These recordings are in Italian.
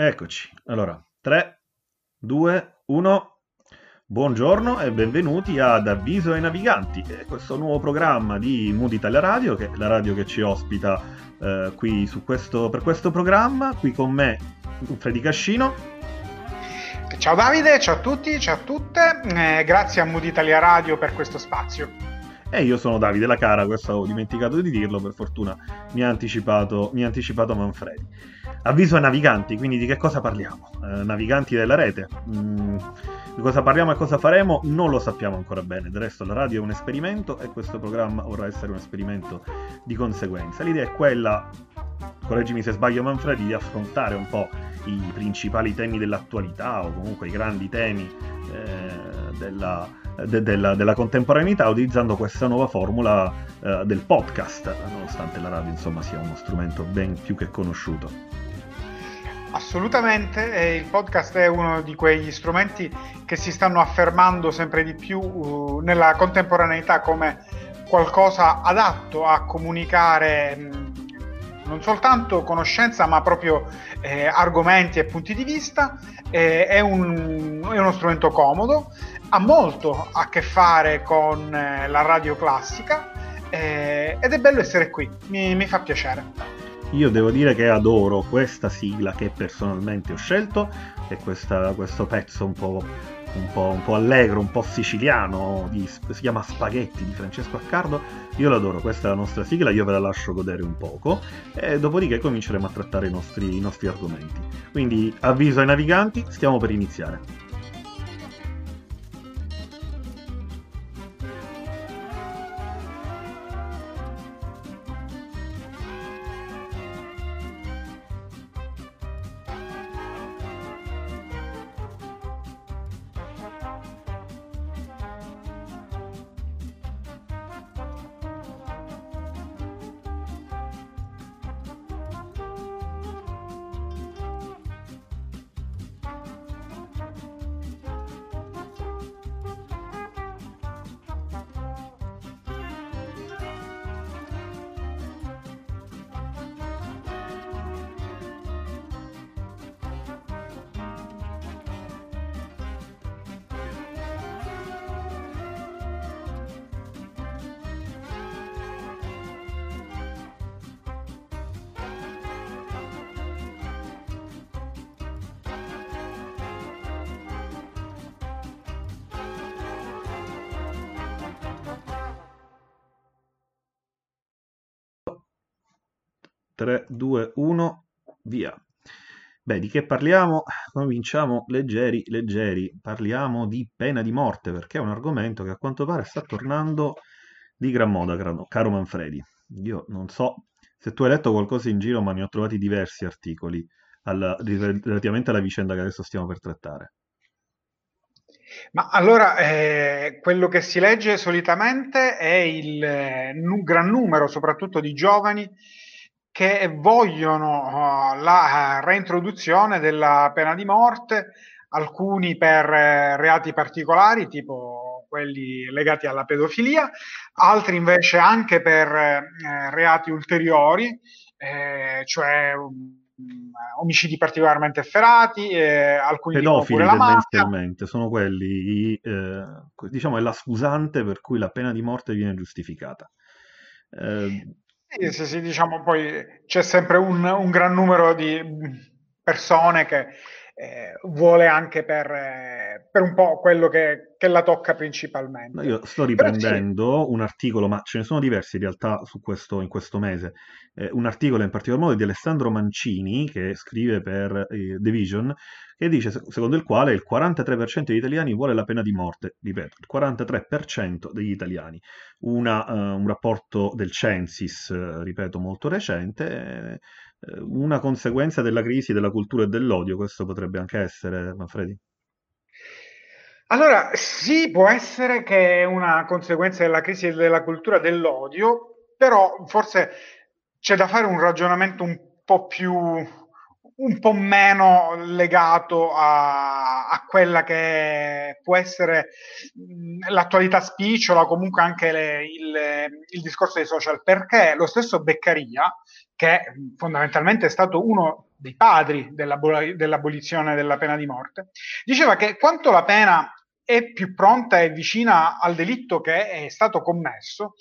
Eccoci. Allora, 3, 2, 1. Buongiorno e benvenuti ad Avviso ai Naviganti, questo nuovo programma di Mood Italia Radio, che è la radio che ci ospita eh, qui questo, per questo programma. Qui con me Freddy Cascino. Ciao Davide, ciao a tutti, ciao a tutte, eh, grazie a Mood Italia Radio per questo spazio. E io sono Davide La Cara, questo ho dimenticato di dirlo, per fortuna mi ha anticipato, mi ha anticipato Manfredi. Avviso ai naviganti, quindi di che cosa parliamo? Eh, naviganti della rete. Mm, di cosa parliamo e cosa faremo non lo sappiamo ancora bene, del resto la radio è un esperimento e questo programma vorrà essere un esperimento di conseguenza. L'idea è quella, correggimi se sbaglio Manfredi, di affrontare un po' i principali temi dell'attualità o comunque i grandi temi eh, della, de, della, della, contemporaneità utilizzando questa nuova formula eh, del podcast, nonostante la radio insomma sia uno strumento ben più che conosciuto. Assolutamente, il podcast è uno di quegli strumenti che si stanno affermando sempre di più uh, nella contemporaneità come qualcosa adatto a comunicare mh, non soltanto conoscenza ma proprio eh, argomenti e punti di vista, eh, è, un, è, uno strumento comodo, ha molto a che fare con eh, la radio classica eh, ed è bello essere qui, mi, mi fa piacere. Io devo dire che adoro questa sigla che personalmente ho scelto e questa, questo pezzo un po', un, po', un po', allegro, un po' siciliano, di, si chiama Spaghetti di Francesco Accardo. Io l'adoro, questa è la nostra sigla, io ve la lascio godere un poco e dopodiché cominceremo a trattare i nostri, i nostri argomenti. Quindi avviso ai naviganti, stiamo per iniziare. 3, 2, 1, via. Beh, di che parliamo? Cominciamo leggeri, leggeri. Parliamo di pena di morte, perché è un argomento che a quanto pare sta tornando di gran moda, caro Manfredi. Io non so se tu hai letto qualcosa in giro, ma ne ho trovati diversi articoli alla, relativamente alla vicenda che adesso stiamo per trattare. Ma allora, eh, quello che si legge solitamente è il eh, gran numero, soprattutto di giovani, che vogliono uh, la uh, reintroduzione della pena di morte, alcuni per uh, reati particolari, tipo quelli legati alla pedofilia, altri invece anche per eh, reati ulteriori, eh, cioè um, omicidi particolarmente efferati, eh, alcuni pedofili tendenzialmente sono quelli, eh, diciamo, è la scusante per cui la pena di morte viene giustificata. Eh, sì, sì, sì, diciamo poi c'è sempre un, un gran numero di persone che eh, vuole anche per, eh, per, un po' quello che, che la tocca principalmente. io sto riprendendo sì. un articolo, ma ce ne sono diversi in realtà su questo, in questo mese. Eh, un articolo in particolar modo di Alessandro Mancini, che scrive per eh, The Vision, che dice secondo il quale il 43% degli italiani vuole la pena di morte. Ripeto, il 43% degli italiani. Una, uh, un rapporto del Censis, ripeto, molto recente una conseguenza della crisi della cultura e dell'odio, questo potrebbe anche essere, Manfredi? Allora, sì, può essere che è una conseguenza della crisi della cultura dell'odio, però forse c'è da fare un ragionamento un po' più, un po' meno legato a, a quella che può essere l'attualità spicciola, comunque anche le, il, il discorso dei social, perché lo stesso Beccaria che fondamentalmente è stato uno dei padri dell'abolizione della pena di morte, diceva che quanto la pena è più pronta e vicina al delitto che è stato commesso,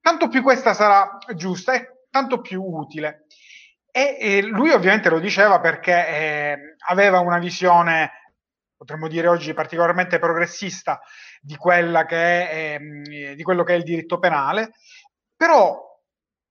tanto più questa sarà giusta e tanto più utile. E, e lui ovviamente lo diceva perché eh, aveva una visione, potremmo dire oggi, particolarmente progressista di, è, eh, di quello che è il diritto penale, però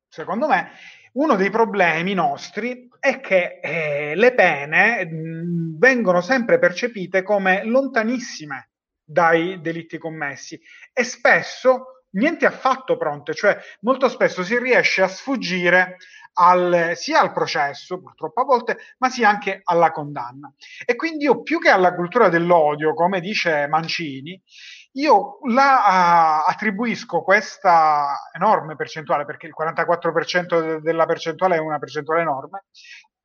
secondo me uno dei problemi nostri è che eh, le pene mh, vengono sempre percepite come lontanissime dai delitti commessi e spesso niente affatto pronte, cioè molto spesso si riesce a sfuggire al, sia al processo, purtroppo a volte, ma sia anche alla condanna. E quindi io più che alla cultura dell'odio, come dice Mancini, io la uh, attribuisco questa enorme percentuale, perché il 44% della percentuale è una percentuale enorme,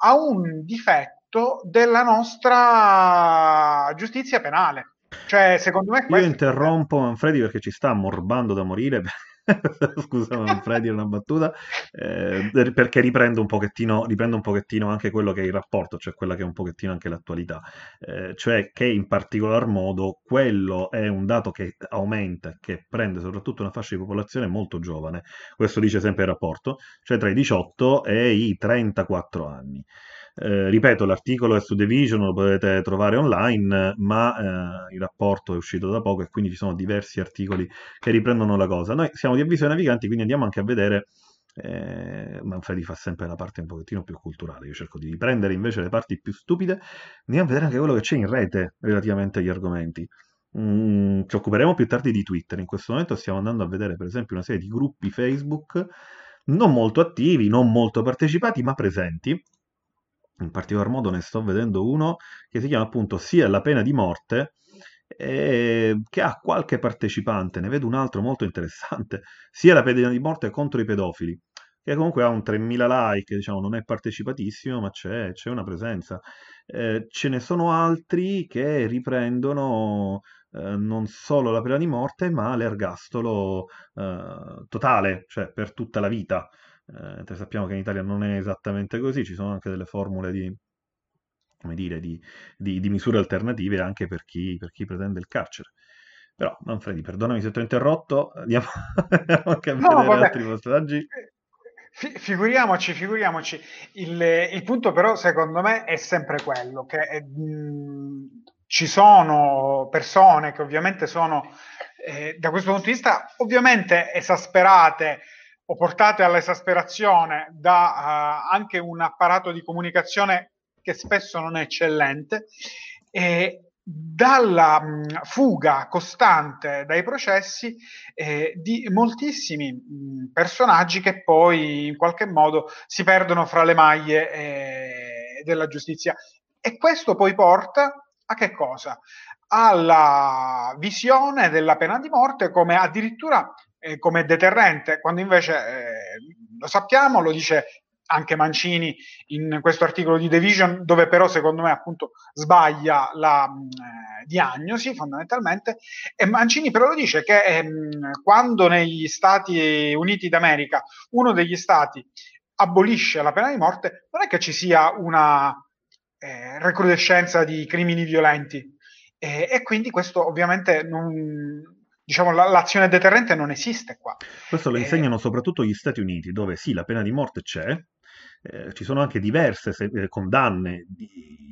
a un difetto della nostra giustizia penale. Cioè, secondo me... Io interrompo Manfredi perché ci sta ammorbando da morire. Scusa Manfredi, è una battuta. Eh, perché riprendo un, pochettino, riprendo un pochettino anche quello che è il rapporto, cioè quella che è un pochettino anche l'attualità. Eh, cioè che in particolar modo quello è un dato che aumenta, che prende soprattutto una fascia di popolazione molto giovane. Questo dice sempre il rapporto, cioè tra i 18 e i 34 anni. Eh, ripeto, l'articolo è su The Vision, lo potete trovare online, ma eh, il rapporto è uscito da poco e quindi ci sono diversi articoli che riprendono la cosa. Noi siamo di avviso ai naviganti, quindi andiamo anche a vedere. Eh, Manfredi fa sempre la parte un pochettino più culturale, io cerco di riprendere invece le parti più stupide. Andiamo a vedere anche quello che c'è in rete relativamente agli argomenti. Mm, ci occuperemo più tardi di Twitter. In questo momento stiamo andando a vedere, per esempio, una serie di gruppi Facebook non molto attivi, non molto partecipati, ma presenti in particolar modo ne sto vedendo uno che si chiama appunto sia la pena di morte, eh, che ha qualche partecipante, ne vedo un altro molto interessante, sia la pena di morte contro i pedofili, che comunque ha un 3000 like, diciamo non è partecipatissimo, ma c'è, c'è una presenza. Eh, ce ne sono altri che riprendono eh, non solo la pena di morte, ma l'ergastolo eh, totale, cioè per tutta la vita. Eh, sappiamo che in Italia non è esattamente così, ci sono anche delle formule di, come dire, di, di, di misure alternative anche per chi, per chi, pretende il carcere. Però, Manfredi, perdonami se ti ho interrotto, andiamo, anche a no, vedere vabbè. altri passaggi. Figuriamoci, figuriamoci. Il, il, punto però, secondo me, è sempre quello, che è, mh, ci sono persone che ovviamente sono, eh, da questo punto di vista, ovviamente esasperate, o portate all'esasperazione da uh, anche un apparato di comunicazione che spesso non è eccellente e dalla mh, fuga costante dai processi eh, di moltissimi mh, personaggi che poi in qualche modo si perdono fra le maglie eh, della giustizia e questo poi porta a che cosa? Alla visione della pena di morte come addirittura eh, come deterrente, quando invece eh, lo sappiamo, lo dice anche Mancini in questo articolo di The Vision, dove però secondo me appunto sbaglia la eh, diagnosi fondamentalmente, e Mancini però lo dice che ehm, quando negli Stati Uniti d'America uno degli stati abolisce la pena di morte, non è che ci sia una eh, recrudescenza di crimini violenti, e quindi questo ovviamente non, diciamo, l'azione deterrente non esiste qua. Questo lo eh, insegnano soprattutto gli Stati Uniti, dove sì, la pena di morte c'è, eh, ci sono anche diverse se- eh, condanne di,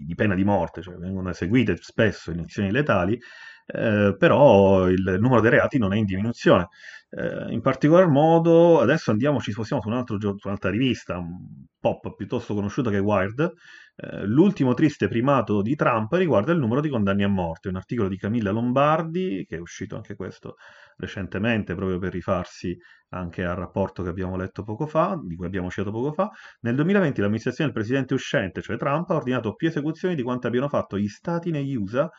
di, pena di morte, cioè vengono eseguite spesso iniezioni letali, eh, però il numero dei reati non è in diminuzione. Eh, in particolar modo, adesso andiamo, ci spostiamo su, un altro, su un'altra rivista, un pop piuttosto conosciuta che è Wired, eh, l'ultimo triste primato di Trump riguarda il numero di condanne a morte, un articolo di Camilla Lombardi, che è uscito anche questo recentemente, proprio per rifarsi anche al rapporto che abbiamo letto poco fa, di cui abbiamo citato poco fa. Nel 2020 l'amministrazione del presidente uscente, cioè Trump, ha ordinato più esecuzioni di quanto abbiano fatto gli stati negli USA,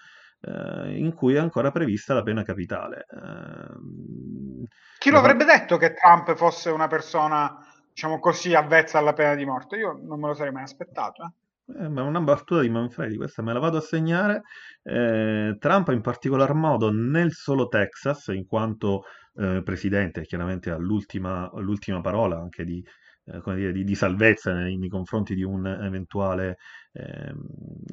eh, in cui è ancora prevista la pena capitale. Eh, Chi lo avrebbe detto che Trump fosse una persona, diciamo così, avvezza alla pena di morte? Io non me lo sarei mai aspettato. Eh. Eh, ma una battuta di Manfredi, questa me la vado a segnare. Eh, Trump in particolar modo nel solo Texas, in quanto eh, presidente, chiaramente ha l'ultima, l'ultima parola anche di, eh, dire, di, di, salvezza nei, nei, confronti di un eventuale eh,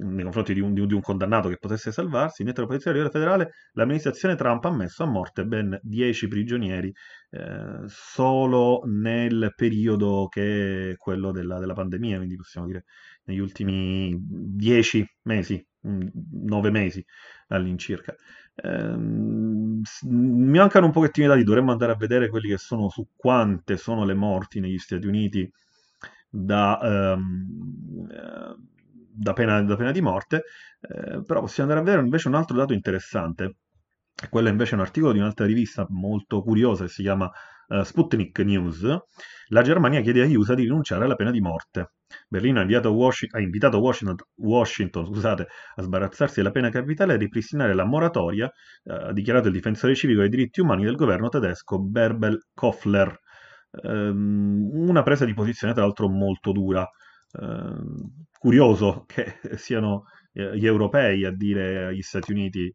nei confronti di un, di, un, condannato che potesse salvarsi, la polizia a livello federale l'amministrazione Trump ha messo a morte ben 10 prigionieri eh, solo nel periodo che è quello della, della pandemia, quindi possiamo dire negli ultimi 10 mesi, 9 mesi all'incirca. Eh, mi mancano un pochettino i dati, dovremmo andare a vedere quelli che sono su quante sono le morti negli Stati Uniti da, ehm, da, pena, da pena, di morte, eh, però possiamo andare a vedere invece un altro dato interessante. Quello è invece un articolo di un'altra rivista molto curiosa che si chiama uh, Sputnik News. La Germania chiede agli USA di rinunciare alla pena di morte. Berlino ha, Washi- ha invitato Washington, Washington scusate, a sbarazzarsi della pena capitale e a ripristinare la moratoria, eh, ha dichiarato il difensore civico dei diritti umani del governo tedesco Berbel Koffler. Um, una presa di posizione tra l'altro molto dura. Uh, curioso che siano eh, gli europei a dire agli Stati Uniti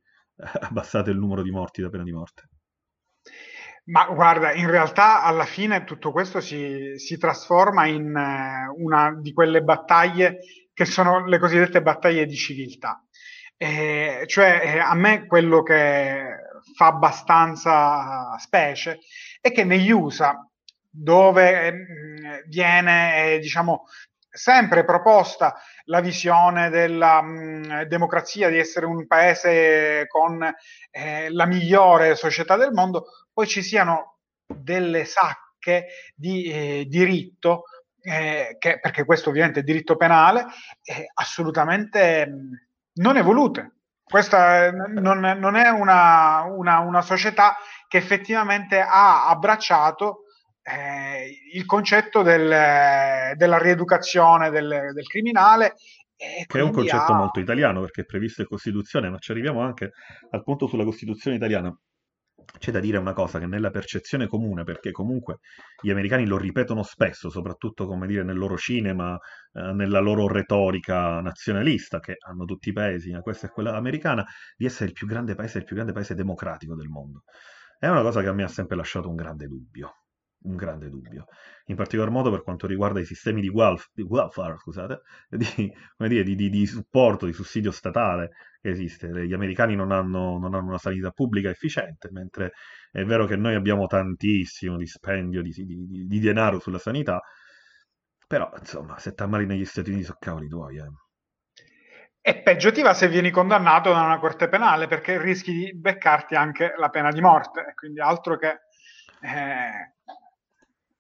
abbassate il numero di morti da pena di morte. Ma guarda, in realtà alla fine tutto questo si, si trasforma in eh, una di quelle battaglie che sono le cosiddette battaglie di civiltà. Eh, cioè, eh, a me quello che fa abbastanza specie è che negli USA, dove eh, viene, eh, diciamo, sempre proposta la visione della mh, democrazia, di essere un paese con eh, la migliore società del mondo, poi ci siano delle sacche di eh, diritto, eh, che, perché questo ovviamente è diritto penale, eh, assolutamente mh, non evolute. Questa non, non è una, una, una, società che effettivamente ha abbracciato eh, il concetto del, della rieducazione del, del criminale che è un concetto molto italiano perché è previsto in Costituzione, ma ci arriviamo anche al punto sulla Costituzione italiana. C'è da dire una cosa che nella percezione comune, perché comunque gli americani lo ripetono spesso, soprattutto come dire nel loro cinema, eh, nella loro retorica nazionalista, che hanno tutti i paesi, ma questa è quella americana, di essere il più grande paese, il più grande paese democratico del mondo. È una cosa che a me ha sempre lasciato un grande dubbio un grande dubbio, in particolar modo per quanto riguarda i sistemi di, welf- di welfare, scusate, di, dire, di, di, supporto, di sussidio statale che esiste. Gli americani non hanno, non hanno, una sanità pubblica efficiente, mentre è vero che noi abbiamo tantissimo dispendio di, denaro sulla sanità, però insomma, se t'ammali negli Stati Uniti sono cavoli tuoi, eh. E peggio ti va se vieni condannato da una corte penale perché rischi di beccarti anche la pena di morte, quindi altro che eh,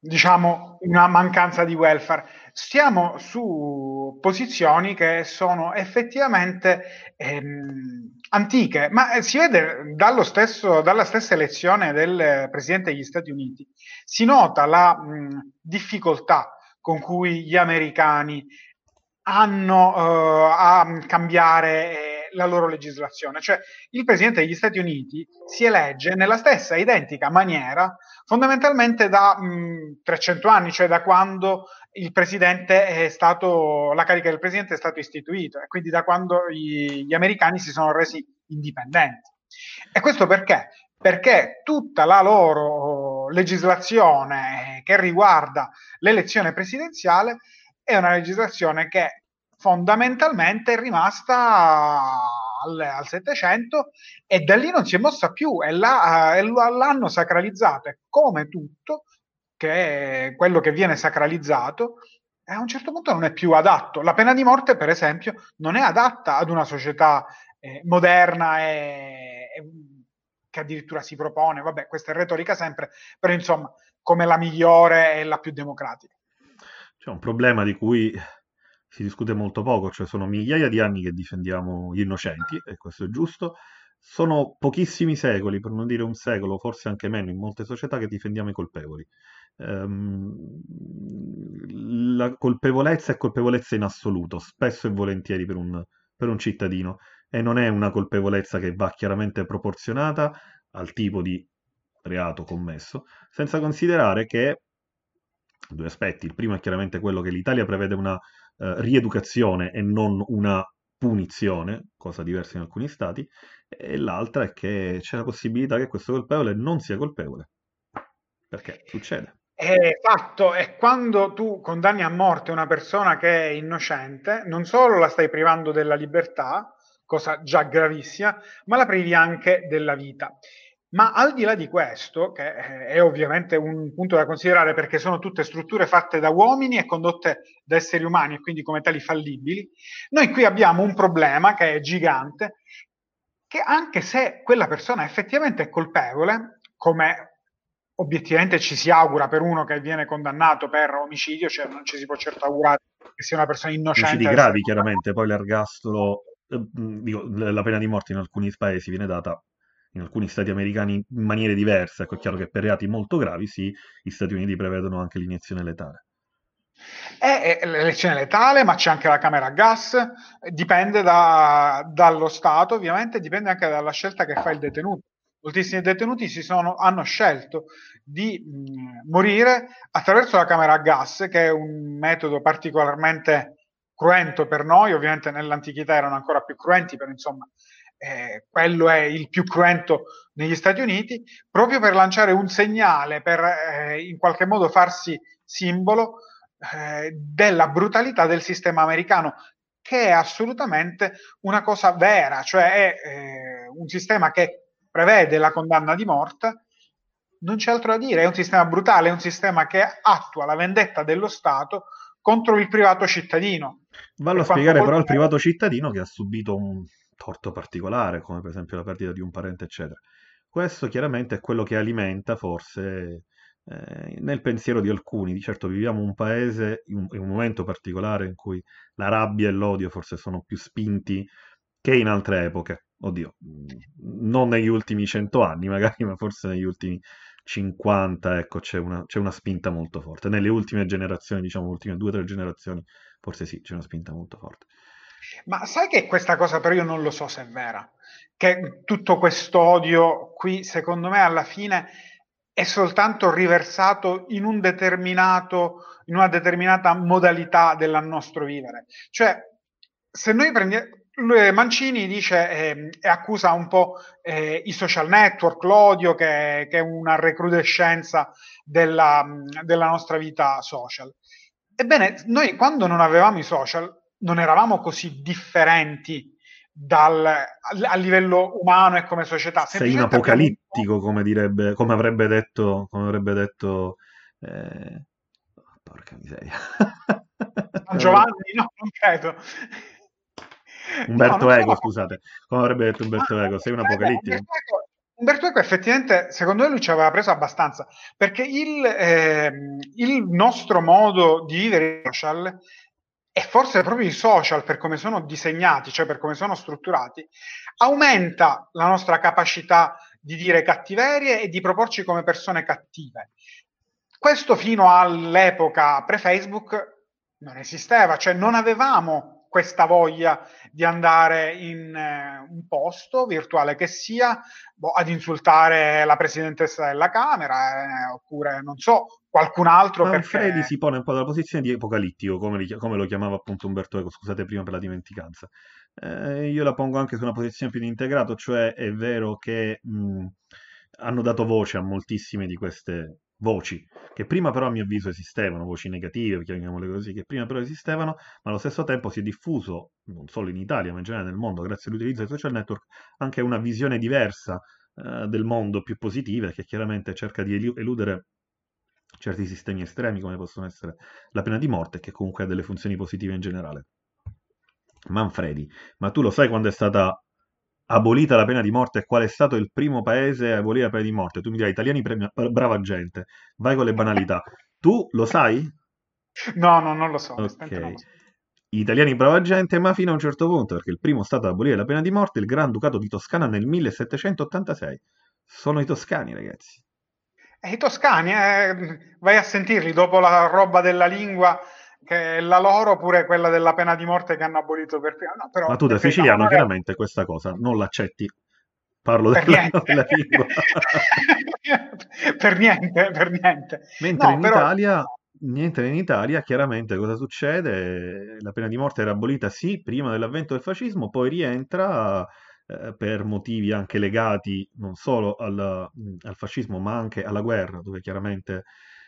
diciamo, una mancanza di welfare. Siamo su posizioni che sono effettivamente ehm, antiche, ma eh, si vede stesso, dalla stessa elezione del Presidente degli Stati Uniti, si nota la mh, difficoltà con cui gli americani hanno uh, a cambiare eh, la loro legislazione. Cioè il Presidente degli Stati Uniti si elegge nella stessa identica maniera fondamentalmente da mh, 300 anni, cioè da quando il presidente è stato, la carica del presidente è stato istituito e quindi da quando gli, gli americani si sono resi indipendenti. E questo perché? Perché tutta la loro legislazione che riguarda l'elezione presidenziale è una legislazione che fondamentalmente è rimasta al, 700 e da lì non si è mossa più e, la, e l'hanno sacralizzata come tutto, che è quello che viene sacralizzato, a un certo punto non è più adatto. La pena di morte, per esempio, non è adatta ad una società eh, moderna e, e, che addirittura si propone, vabbè, questa è retorica sempre, però insomma, come la migliore e la più democratica. C'è un problema di cui si discute molto poco, cioè sono migliaia di anni che difendiamo gli innocenti, e questo è giusto, sono pochissimi secoli, per non dire un secolo, forse anche meno, in molte società che difendiamo i colpevoli. Um, la colpevolezza è colpevolezza in assoluto, spesso e volentieri per un, per un cittadino, e non è una colpevolezza che va chiaramente proporzionata al tipo di reato commesso, senza considerare che due aspetti. Il primo è chiaramente quello che l'Italia prevede una uh, rieducazione e non una punizione, cosa diversa in alcuni stati, e l'altra è che c'è la possibilità che questo colpevole non sia colpevole. Perché succede. Esatto, e quando tu condanni a morte una persona che è innocente, non solo la stai privando della libertà, cosa già gravissima, ma la privi anche della vita. Ma al di là di questo, che eh, è ovviamente un punto da considerare perché sono tutte strutture fatte da uomini e condotte da esseri umani e quindi come tali fallibili, noi qui abbiamo un problema che è gigante, che anche se quella persona effettivamente è colpevole, come obiettivamente ci si augura per uno che viene condannato per omicidio, cioè non ci si può certo augurare che sia una persona innocente. Omicidi gravi, chiaramente, poi l'ergastolo, eh, dico, la pena di morte in alcuni paesi viene data in alcuni stati americani in maniere diverse. Ecco, è chiaro che per reati molto gravi, sì, gli Stati Uniti prevedono anche l'iniezione letale. È, l'elezione letale, ma c'è anche la camera a gas, dipende da, dallo Stato, ovviamente, dipende anche dalla scelta che fa il detenuto. Moltissimi detenuti sono, hanno scelto di mh, morire attraverso la camera a gas, che è un metodo particolarmente cruento per noi, ovviamente nell'antichità erano ancora più cruenti, però insomma eh, quello è il più cruento negli Stati Uniti, proprio per lanciare un segnale, per eh, in qualche modo farsi simbolo eh, della brutalità del sistema americano, che è assolutamente una cosa vera, cioè è eh, un sistema che prevede la condanna di morte, non c'è altro da dire, è un sistema brutale, è un sistema che attua la vendetta dello Stato contro il privato cittadino. Vallo a spiegare però al privato cittadino che ha subito un torto particolare, come per esempio la perdita di un parente, eccetera. Questo chiaramente è quello che alimenta forse eh, nel pensiero di alcuni. Di certo viviamo un paese, in un, in un momento particolare in cui la rabbia e l'odio forse sono più spinti che in altre epoche. Oddio, non negli ultimi cento anni magari, ma forse negli ultimi 50, ecco, c'è una, c'è una spinta molto forte. Nelle ultime generazioni, diciamo, le ultime due o tre generazioni, forse sì, c'è una spinta molto forte. Ma sai che questa cosa però io non lo so se è vera, che tutto questo odio qui secondo me alla fine è soltanto riversato in un in una determinata modalità del nostro vivere. Cioè, se noi prendiamo Mancini dice eh, e accusa un po' eh, i social network, l'odio che, che è una recrudescenza della, della nostra vita social. Ebbene, noi quando non avevamo i social non eravamo così differenti dal, a, livello umano e come società. Sei un apocalittico, come, direbbe, come avrebbe detto, come avrebbe detto eh... porca miseria. Giovanni, no, non credo. Umberto no, Ego, scusate, come avrebbe detto Umberto ah, Ego, sei un apocalittico. Umberto Eco effettivamente, secondo me lui ci aveva preso abbastanza, perché il, eh, il nostro modo di vivere social e forse proprio i social, per come sono disegnati, cioè per come sono strutturati, aumenta la nostra capacità di dire cattiverie e di proporci come persone cattive. Questo fino all'epoca pre-Facebook non esisteva, cioè non avevamo questa voglia di andare in eh, un posto virtuale che sia boh, ad insultare la presidentessa della Camera eh, oppure non so qualcun altro Manfredi perché... si pone un po' dalla posizione di apocalittico come, li, come lo chiamava appunto Umberto Eco scusate prima per la dimenticanza. Eh, io la pongo anche su una posizione più di integrato cioè è vero che mh, hanno dato voce a moltissime di queste voci, che prima però a mio avviso esistevano, voci negative, chiamiamole così, che prima però esistevano, ma allo stesso tempo si è diffuso, non solo in Italia, ma in generale nel mondo, grazie all'utilizzo dei social network, anche una visione diversa eh, del mondo più positiva, che chiaramente cerca di eludere certi sistemi estremi come possono essere la pena di morte, che comunque ha delle funzioni positive in generale. Manfredi, ma tu lo sai quando è stata abolita la pena di morte e qual è stato il primo paese a abolire la pena di morte? Tu mi dirai, italiani, premia, brava gente, vai con le banalità. Tu lo sai? No, no, non lo so. Ok. Gli italiani brava gente, ma fino a un certo punto, perché il primo stato ad abolire la pena di morte è il Gran Ducato di Toscana nel 1786. Sono i toscani, ragazzi. E i toscani, eh, vai a sentirli dopo la roba della lingua che è la loro oppure quella della pena di morte che hanno abolito per prima. No, però, Ma tu da siciliano chiaramente questa cosa non l'accetti. Parlo per della, della lingua. per niente, per niente. Mentre no, in però... Italia niente in Italia, chiaramente cosa succede? La pena di morte era abolita sì prima dell'avvento del fascismo, poi rientra eh, per motivi anche legati non solo al, al, fascismo ma anche alla guerra, dove chiaramente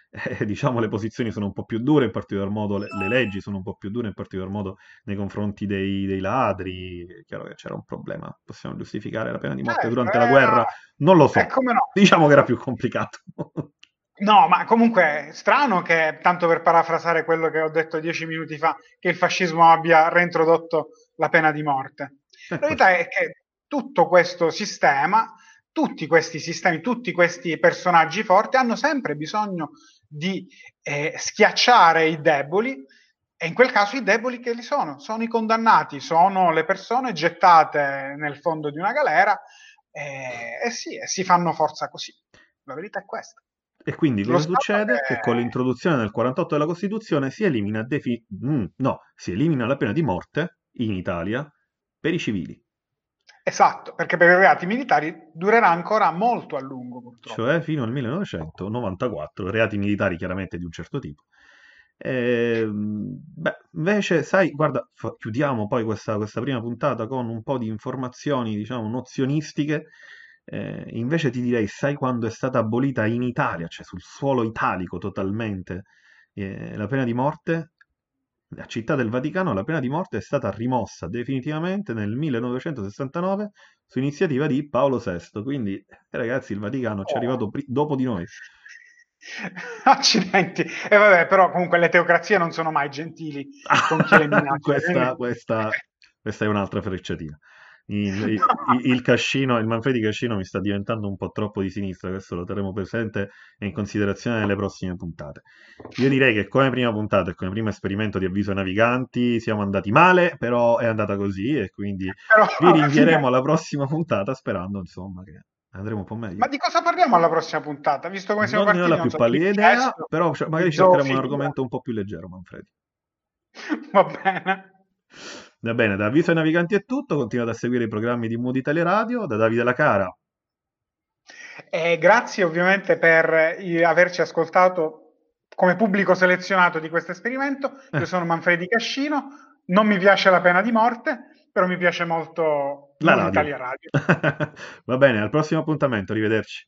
eh, diciamo le posizioni sono un po' più dure, in particolar modo le, le, leggi sono un po' più dure, in particolar modo nei confronti dei, dei ladri. È chiaro che c'era un problema. Possiamo giustificare la pena di morte eh, durante eh, la guerra? Non lo so. Eh, no. Diciamo che era più complicato. No, ma comunque è strano che, tanto per parafrasare quello che ho detto dieci minuti fa, che il fascismo abbia reintrodotto la pena di morte. La verità è che tutto questo sistema, tutti questi sistemi, tutti questi personaggi forti hanno sempre bisogno di eh, schiacciare i deboli e in quel caso i deboli che li sono? Sono i condannati, sono le persone gettate nel fondo di una galera eh, e sì, e si fanno forza così. La verità è questa. E quindi cosa succede? È... Che con l'introduzione del 48 della Costituzione si elimina, defi... mm, no, si elimina la pena di morte in Italia per i civili. Esatto, perché per i reati militari durerà ancora molto a lungo, purtroppo. Cioè fino al 1994, reati militari chiaramente di un certo tipo. E, ehm, beh, invece, sai, guarda, chiudiamo poi questa, questa, prima puntata con un po' di informazioni, diciamo, nozionistiche. Eh, invece ti direi, sai quando è stata abolita in Italia, cioè sul suolo italico totalmente, eh, la pena di morte? A Città del Vaticano la pena di morte è stata rimossa definitivamente nel 1969 su iniziativa di Paolo VI. Quindi, ragazzi, il Vaticano ci è arrivato pri- dopo di noi. Accidenti, e eh, vabbè, però comunque le teocrazie non sono mai gentili con chi le minaccia. questa, questa, questa è un'altra frecciatina. Il, il, il, Cascino, il Manfredi Cascino mi sta diventando un po' troppo di sinistra, questo lo terremo presente e in considerazione nelle prossime puntate. Io direi che come prima puntata e come primo esperimento di avviso ai naviganti siamo andati male, però è andata così e quindi però, vi rinvieremo alla prossima puntata sperando insomma che andremo un po' meglio. Ma di cosa parliamo alla prossima puntata? Visto come siamo non partiti, non ho la più pallida idea, però cioè, magari cercheremo un argomento un po' più leggero, Manfredi. Va bene. Va bene, da Avviso ai Naviganti è tutto, continuate a seguire i programmi di Mood Italia Radio, da Davide Lacara. Eh, grazie ovviamente per eh, averci ascoltato come pubblico selezionato di questo esperimento. Eh. Io sono Manfredi Cascino, non mi piace la pena di morte, però mi piace molto la radio. Italia Radio. Va bene, al prossimo appuntamento, arrivederci.